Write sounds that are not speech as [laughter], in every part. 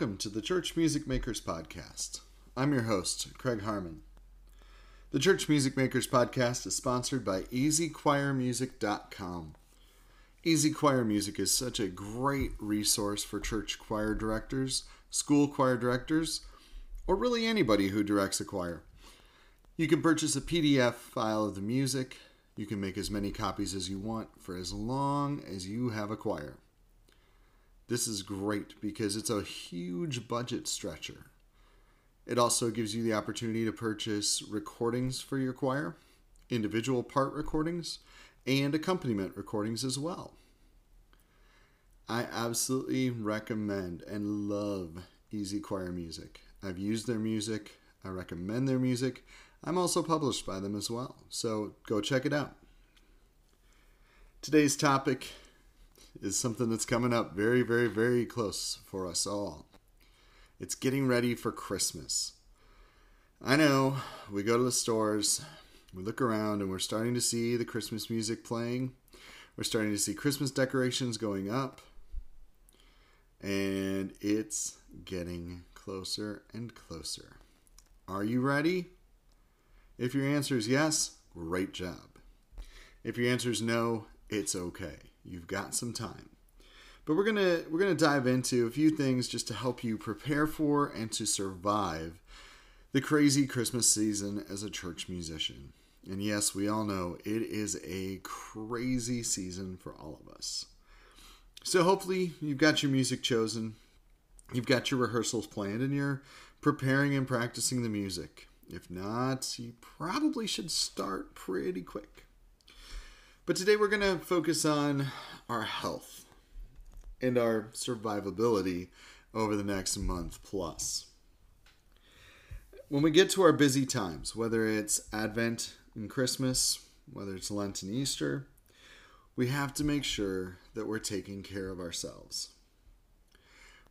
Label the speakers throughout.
Speaker 1: Welcome to the Church Music Makers Podcast. I'm your host, Craig Harmon. The Church Music Makers Podcast is sponsored by EasyChoirMusic.com. Easy Choir Music is such a great resource for church choir directors, school choir directors, or really anybody who directs a choir. You can purchase a PDF file of the music. You can make as many copies as you want for as long as you have a choir. This is great because it's a huge budget stretcher. It also gives you the opportunity to purchase recordings for your choir, individual part recordings, and accompaniment recordings as well. I absolutely recommend and love Easy Choir Music. I've used their music, I recommend their music. I'm also published by them as well, so go check it out. Today's topic is something that's coming up very, very, very close for us all. It's getting ready for Christmas. I know, we go to the stores, we look around, and we're starting to see the Christmas music playing. We're starting to see Christmas decorations going up. And it's getting closer and closer. Are you ready? If your answer is yes, great job. If your answer is no, it's okay. You've got some time. But we're going to we're going to dive into a few things just to help you prepare for and to survive the crazy Christmas season as a church musician. And yes, we all know it is a crazy season for all of us. So hopefully you've got your music chosen, you've got your rehearsals planned, and you're preparing and practicing the music. If not, you probably should start pretty quick. But today we're going to focus on our health and our survivability over the next month plus. When we get to our busy times, whether it's Advent and Christmas, whether it's Lent and Easter, we have to make sure that we're taking care of ourselves.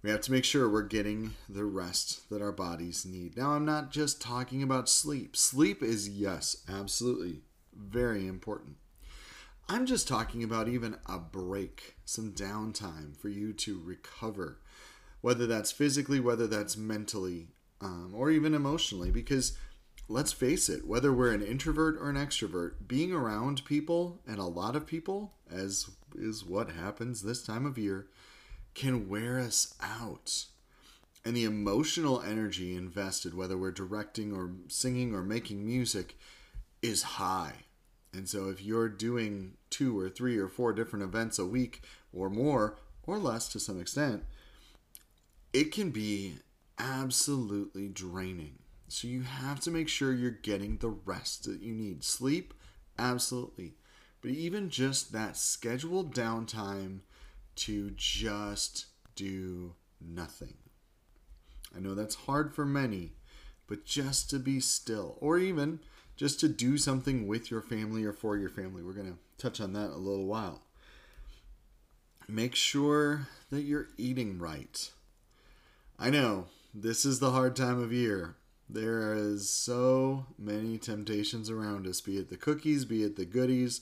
Speaker 1: We have to make sure we're getting the rest that our bodies need. Now, I'm not just talking about sleep. Sleep is, yes, absolutely very important. I'm just talking about even a break, some downtime for you to recover, whether that's physically, whether that's mentally, um, or even emotionally. Because let's face it, whether we're an introvert or an extrovert, being around people and a lot of people, as is what happens this time of year, can wear us out. And the emotional energy invested, whether we're directing or singing or making music, is high and so if you're doing two or three or four different events a week or more or less to some extent, it can be absolutely draining. So you have to make sure you're getting the rest that you need. Sleep, absolutely. But even just that scheduled downtime to just do nothing. I know that's hard for many, but just to be still, or even just to do something with your family or for your family. We're going to touch on that a little while. Make sure that you're eating right. I know this is the hard time of year. There is so many temptations around us, be it the cookies, be it the goodies.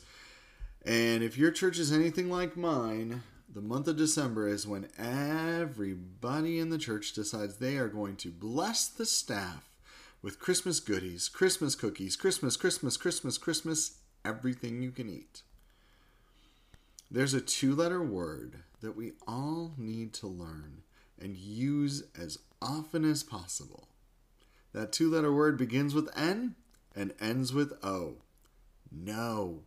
Speaker 1: And if your church is anything like mine, the month of December is when everybody in the church decides they are going to bless the staff with Christmas goodies, Christmas cookies, Christmas, Christmas, Christmas, Christmas, everything you can eat. There's a two letter word that we all need to learn and use as often as possible. That two letter word begins with N and ends with O. No.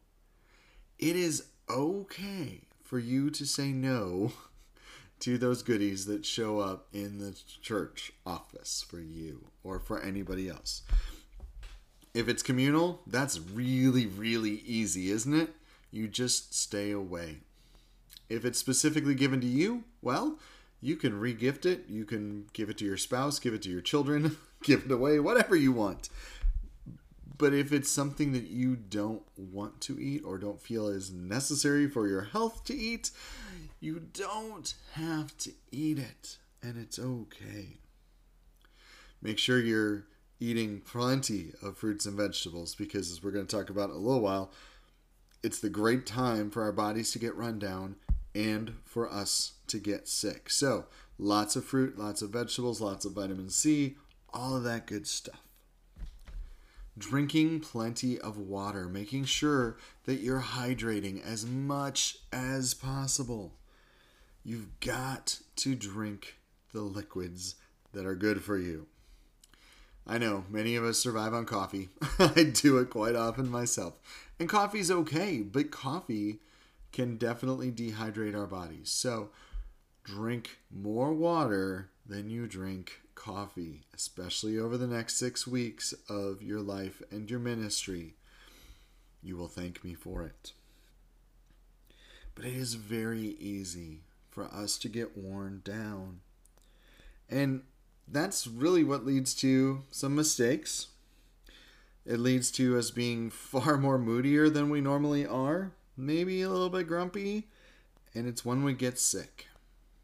Speaker 1: It is okay for you to say no to those goodies that show up in the church office for you or for anybody else. If it's communal, that's really, really easy, isn't it? You just stay away. If it's specifically given to you, well, you can regift it. You can give it to your spouse, give it to your children, [laughs] give it away, whatever you want. But if it's something that you don't want to eat or don't feel is necessary for your health to eat, you don't have to eat it, and it's okay. Make sure you're eating plenty of fruits and vegetables because, as we're going to talk about in a little while, it's the great time for our bodies to get run down and for us to get sick. So Lots of fruit, lots of vegetables, lots of vitamin C, all of that good stuff. Drinking plenty of water, making sure that you're hydrating as much as possible. You've got to drink the liquids that are good for you. I know many of us survive on coffee. [laughs] I do it quite often myself. And coffee's okay, but coffee can definitely dehydrate our bodies. So drink more water than you drink coffee, especially over the next six weeks of your life and your ministry. You will thank me for it. But it is very easy for us to get worn down. And that's really what leads to some mistakes. It leads to us being [laughs] far more moodier than we normally are, maybe a little bit grumpy, and it's when we get sick.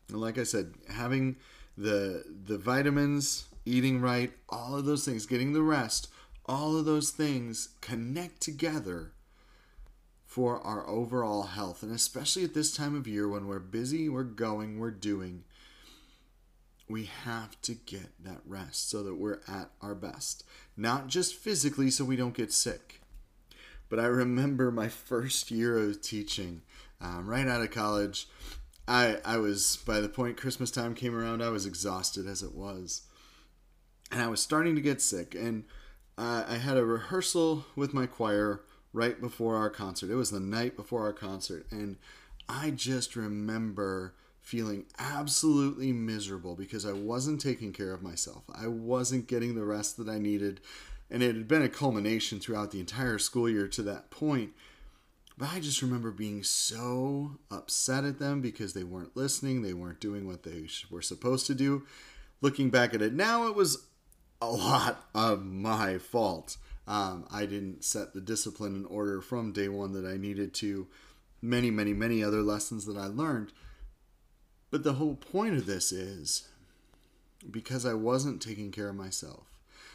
Speaker 1: And like I said, having the the vitamins, eating right, all of those things, getting the rest, all of those things connect together for our overall health. And especially at this time of year when we're busy, we're going, we're doing, we have to get that rest so that we're at our best. Not just physically so we don't get sick. But I remember my first year of teaching, um, right out of college. I, I was, by the point Christmas time came around, I was exhausted as it was. And I was starting to get sick. And uh, I had a rehearsal with my choir right before our concert. It was the night before our concert. And I just remember feeling absolutely miserable because I wasn't taking care of myself. I wasn't getting the rest that I needed. And it had been a culmination throughout the entire school year to that point. But I just remember being so upset at them because they weren't listening, they weren't doing what they were supposed to do. Looking back at it now, it was a lot of my fault. Um, I didn't set the discipline and order from day one that I needed to. Many, many, many other lessons that I learned. But the whole point of this is because I wasn't taking care of myself,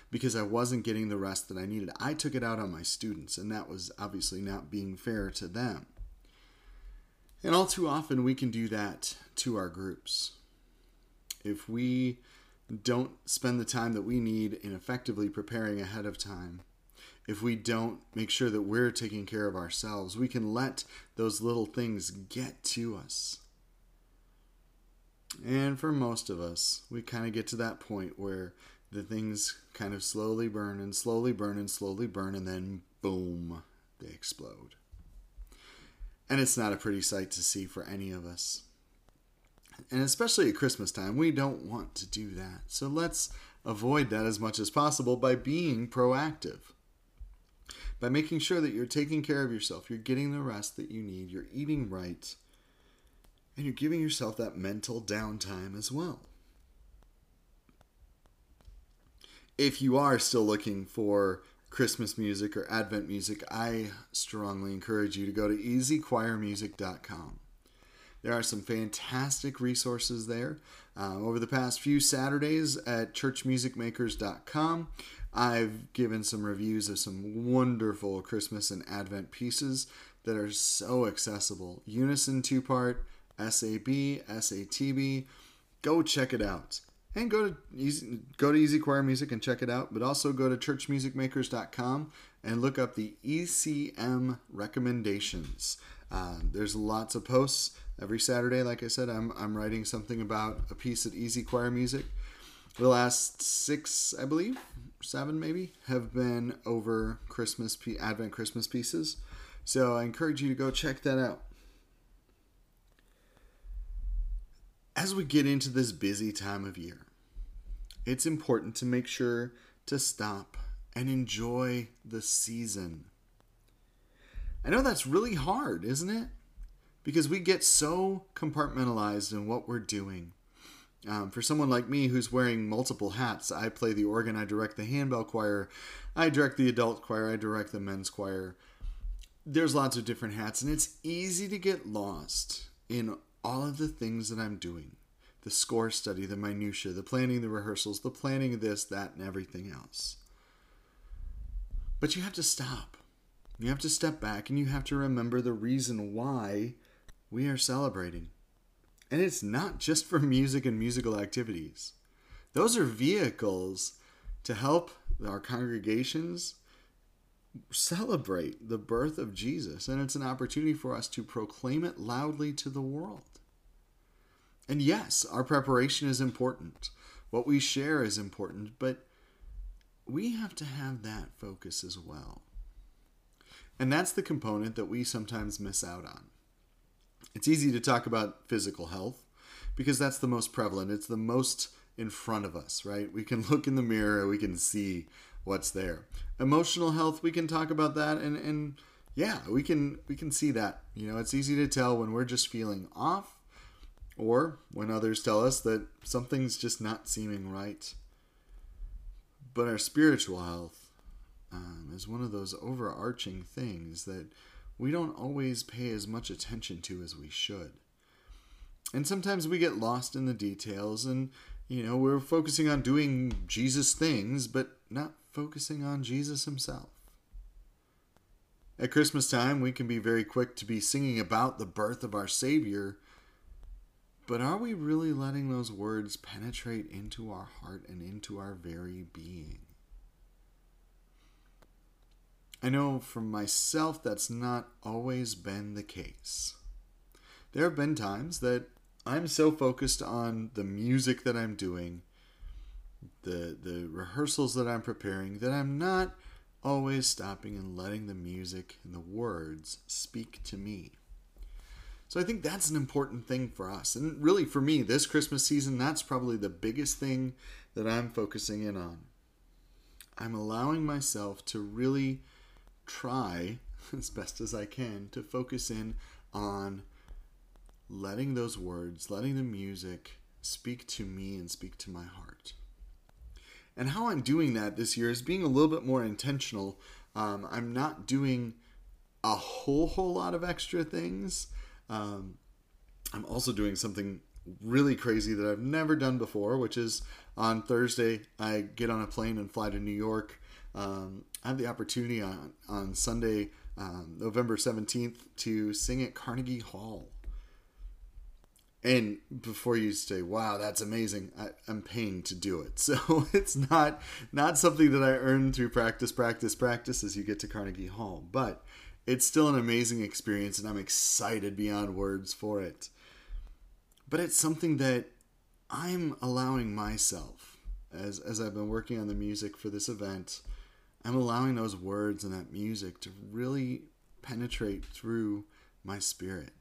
Speaker 1: because I wasn't getting the rest that I needed, I took it out on my students, and that was obviously not being fair to them. And all too often, we can do that to our groups. If we don't spend the time that we need in effectively preparing ahead of time, if we don't make sure that we're taking care of ourselves, we can let those little things get to us. And for most of us, we kind of get to that point where the things kind of slowly burn and slowly burn and slowly burn, and then boom, they explode. And it's not a pretty sight to see for any of us. And especially at Christmas time, we don't want to do that. So let's avoid that as much as possible by being proactive. By making sure that you're taking care of yourself, you're getting the rest that you need, you're eating right, and you're giving yourself that mental downtime as well. If you are still looking for Christmas music or Advent music, I strongly encourage you to go to easychoirmusic.com. There are some fantastic resources there. Uh, over the past few Saturdays at churchmusicmakers.com, I've given some reviews of some wonderful Christmas and Advent pieces that are so accessible. Unison two part, SAB, SATB. Go check it out. And go to easy, go to Easy Choir Music and check it out, but also go to churchmusicmakers.com and look up the ECM recommendations. Uh, there's lots of posts every Saturday. Like I said, I'm, I'm writing something about a piece at Easy Choir Music. The last six, I believe, seven maybe, have been over Christmas, Advent Christmas pieces. So I encourage you to go check that out. as we get into this busy time of year, it's important to make sure to stop and enjoy the season. I know that's really hard, isn't it? Because we get so compartmentalized in what we're doing. Um, for someone like me who's wearing multiple hats, I play the organ, I direct the handbell choir, I direct the adult choir, I direct the men's choir. There's lots of different hats, and it's easy to get lost in all of the things that I'm doing the score study, the minutiae, the planning, the rehearsals, the planning of this, that, and everything else. But you have to stop. You have to step back and you have to remember the reason why we are celebrating. And it's not just for music and musical activities, those are vehicles to help our congregations celebrate the birth of Jesus. And it's an opportunity for us to proclaim it loudly to the world. And yes, our preparation is important. What we share is important, but we have to have that focus as well. And that's the component that we sometimes miss out on. It's easy to talk about physical health because that's the most prevalent. It's the most in front of us, right? We can [laughs] look in the mirror, we can see what's there. Emotional health, we can talk about that and and yeah, we can we can see that. You know, it's easy to tell when we're just feeling off or when others tell us that something's just not seeming right. But our spiritual health um, is one of those overarching things that we don't always pay as much attention to as we should. And sometimes we get lost in the details and, you know, we're focusing on doing Jesus things, but not focusing on Jesus himself. At Christmas time, we can be very quick to be singing about the birth of our Savior, but are we really letting those words penetrate into our heart and into our very being? I know for myself that's not always been the case. There have been times that I'm so focused on the music that I'm doing, the the rehearsals that I'm preparing that I'm not always stopping and letting the music and the words speak to me. So I think that's an important thing for us. And really for me this Christmas season that's probably the biggest thing that I'm focusing in on. I'm allowing myself to really try [laughs] as best as I can to focus in on letting those words, letting the music speak to me and speak to my heart. And how I'm doing that this year is being a little bit more intentional. Um, I'm not doing a whole whole lot of extra things. Um, I'm also doing something really crazy that I've never done before, which is on Thursday I get on a plane and fly to New York um, I have the opportunity on, on Sunday, um, November 17th, to sing at Carnegie Hall. And before you say, "Wow, that's amazing," I, am paying to do it, [laughs] so it's not not something that I earn through practice, practice, practice as you get to Carnegie Hall. But it's still an amazing experience, and I'm excited beyond words for it. But it's something that I'm allowing myself, as as I've been working on the music for this event, I'm allowing those words and that music to really penetrate through my spirit.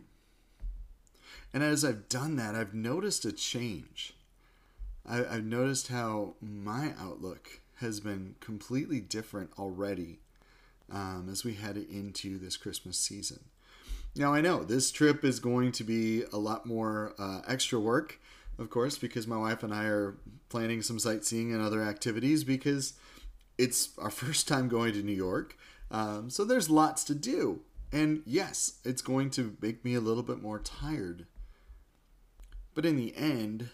Speaker 1: And as I've done that, I've noticed a change. I, have noticed how my outlook has been completely different already um, as we head into this Christmas season. Now, I know this trip is going to be a lot more uh, extra work, of course, because my wife and I are planning some sightseeing and other activities because it's our first time going to New York. Um, so there's lots to do. And yes, it's going to make me a little bit more tired. But in the end,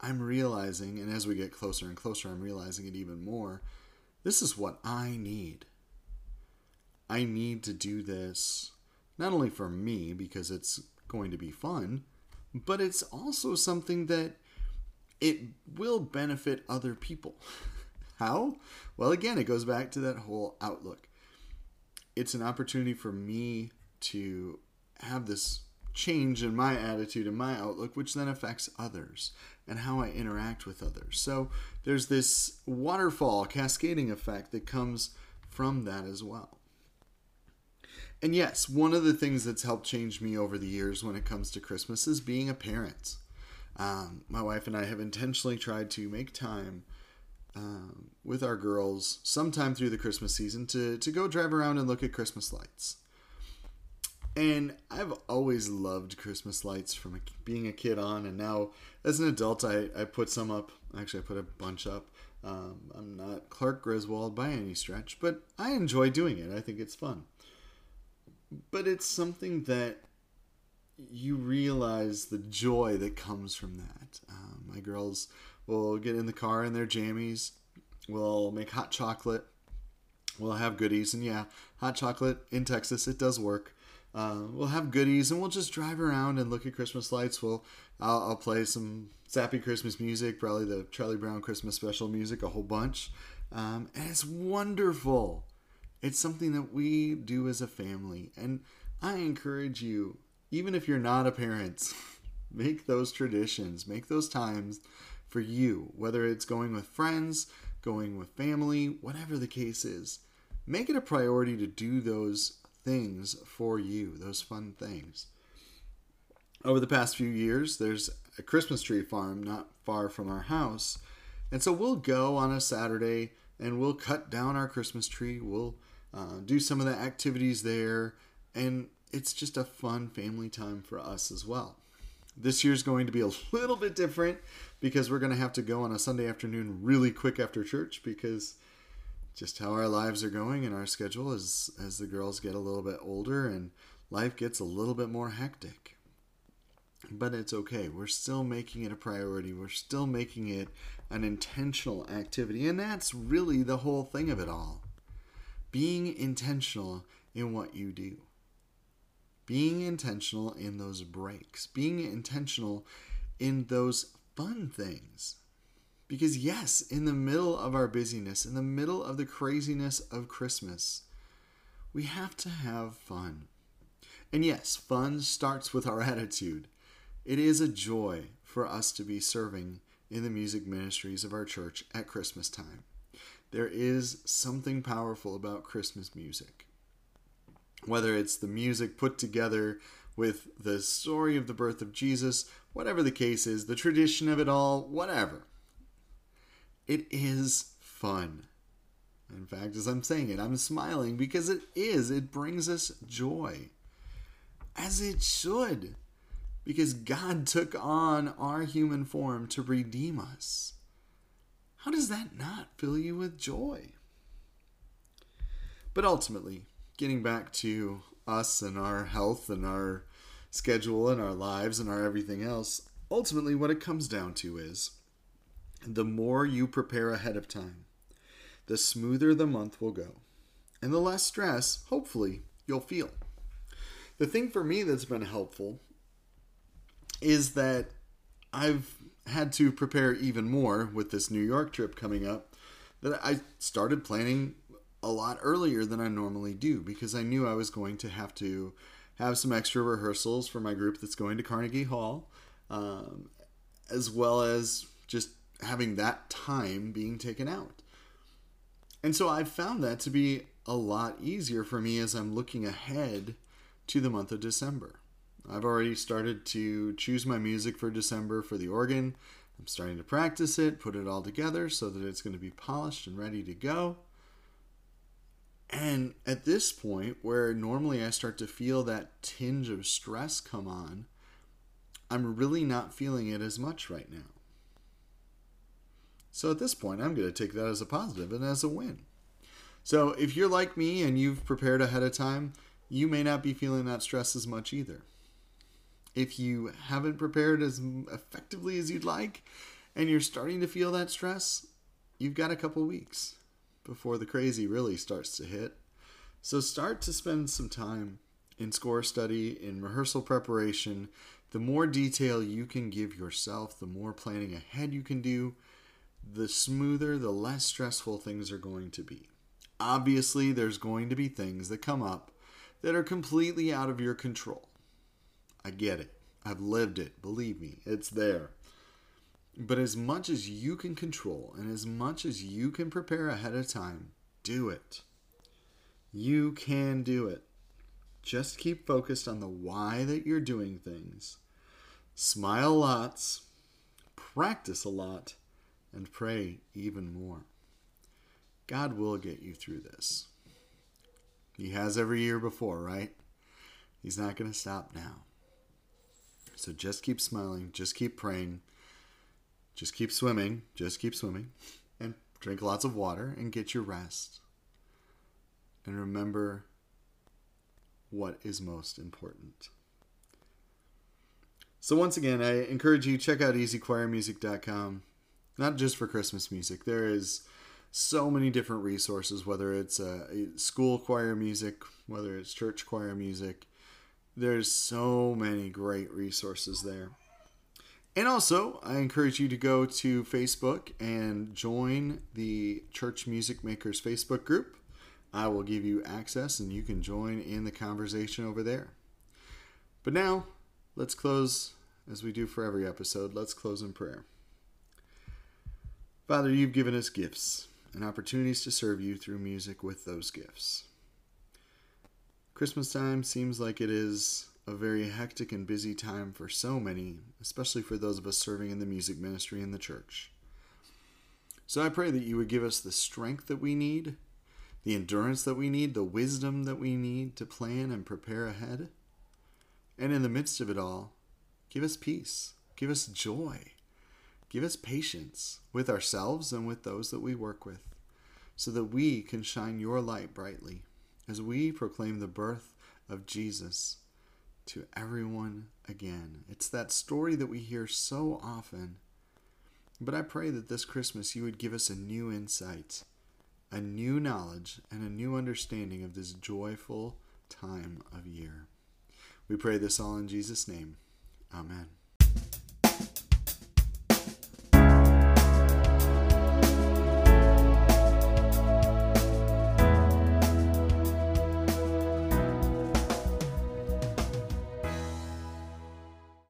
Speaker 1: I'm realizing, and as we get closer and closer, I'm realizing it even more. This is what I need. I need to do this not only for me because it's going to be fun, but it's also something that it will benefit other people. [laughs] How? Well, again, it goes back to that whole outlook. It's an opportunity for me to have this change in my attitude and my outlook, which then affects others and how I interact with others. So there's this waterfall cascading effect that comes from that as well. And yes, one of the things that's helped change me over the years when it comes to Christmas is being a parent. Um, my wife and I have intentionally tried to make time um, with our girls sometime through the Christmas season to, to go drive around and look at Christmas lights. And I've always loved Christmas lights from being a kid on, and now as an adult, I, I put some up. Actually, I put a bunch up. Um, I'm not Clark Griswold by any stretch, but I enjoy doing it. I think it's fun. But it's something that you realize the joy that comes from that. Um, my girls We'll get in the car in their jammies. We'll make hot chocolate. We'll have goodies. And yeah, hot chocolate in Texas, it does work. uh, we'll have goodies and we'll just drive around and look at Christmas lights. We'll I'll, I'll play some sappy Christmas music, probably the Charlie Brown Christmas special music, a whole bunch, um, and it's wonderful. It's something that we do as a family, and I encourage you, even if you're not a parent, [laughs] make those traditions, make those times for you, whether it's going with friends, going with family, whatever the case is. Make it a priority to do those things for you, those fun things. Over the past few years, there's a Christmas tree farm not far from our house. And so we'll go on a Saturday and we'll cut down our Christmas tree. We'll uh, do some of the activities there. And it's just a fun family time for us as well. This year's going to be a [laughs] little bit different because we're going to have to go on a Sunday afternoon really quick after church because just how our lives are going and our schedule is as the girls get a little bit older and life gets a little bit more hectic. But it's okay. We're still making it a priority. We're still making it an intentional activity. And that's really the whole thing of it all. Being intentional in what you do being intentional in those breaks, being intentional in those fun things. Because, yes, in the middle of our busyness, in the middle of the craziness of Christmas, we have to have fun. And yes, fun starts with our [laughs] attitude. It is a joy for us to be serving in the music ministries of our church at Christmas time. There is something powerful about Christmas music whether it's the music put together with the story of the birth of Jesus, whatever the case is, the tradition of it all, whatever. It is fun. In fact, as I'm saying it, I'm smiling because it is. It brings us joy. As it should. Because God took on our human form to redeem us. How does that not fill you with joy? But ultimately, getting back to us and our health and our schedule and our lives and our everything else, ultimately what it comes down to is the more you prepare ahead of time, the smoother the month will go. And the less stress, hopefully, you'll feel. The thing for me that's been helpful is that I've had to prepare even more with this New York trip coming up. That I started planning a lot earlier than I normally do because I knew I was going to have to have some extra rehearsals for my group that's going to Carnegie Hall, um, as well as just having that time being taken out. And so I found that to be a lot easier for me as I'm looking ahead to the month of December. I've already started to choose my music for December for the organ. I'm starting to practice it, put it all together so that it's going to be polished and ready to go. And at this point, where normally I start to feel that tinge of stress come on, I'm really not feeling it as much right now. So at this point, I'm going to take that as a positive and as a win. So if you're like me and you've prepared ahead of time, you may not be feeling that stress as much either. If you haven't prepared as effectively as you'd like and you're starting to feel that stress, you've got a couple weeks before the crazy really starts to hit. So start to spend some time in score study, in rehearsal preparation. The more detail you can give yourself, the more planning ahead you can do, the smoother, the less stressful things are going to be. Obviously, there's going to be things that come up that are completely out of your control. I get it. I've lived it. Believe me, it's there. But as much as you can control and as much as you can prepare ahead of time, do it. You can do it. Just keep focused on the why that you're doing things. Smile lots, practice a lot, and pray even more. God will get you through this. He has every year before, right? He's not going to stop now. So just keep smiling, just keep praying just keep swimming, just keep swimming, and drink lots of water and get your rest. And remember what is most important. So once again, I encourage you check out easychoirmusic.com. Not just for Christmas music. There is so many different resources, whether it's uh, school choir music, whether it's church choir music, There's so many great resources there. And also, I encourage you to go to Facebook and join the Church Music Makers Facebook group. I will give you access and you can join in the conversation over there. But now, let's close as we do for every episode. Let's close in prayer. Father, you've given us gifts and opportunities to serve you through music with those gifts. Christmas time seems like it is a very hectic and busy time for so many, especially for those of us serving in the music ministry in the church. So I pray that you would give us the strength that we need, the endurance that we need, the wisdom that we need to plan and prepare ahead. And in the midst of it all, give us peace, give us joy, give us patience with ourselves and with those that we work with, so that we can shine your light brightly as we proclaim the birth of Jesus to everyone again. It's that story that we hear so often. But I pray that this Christmas you would give us a new insight, a new knowledge, and a new understanding of this joyful time of year. We pray this all in Jesus' name. Amen.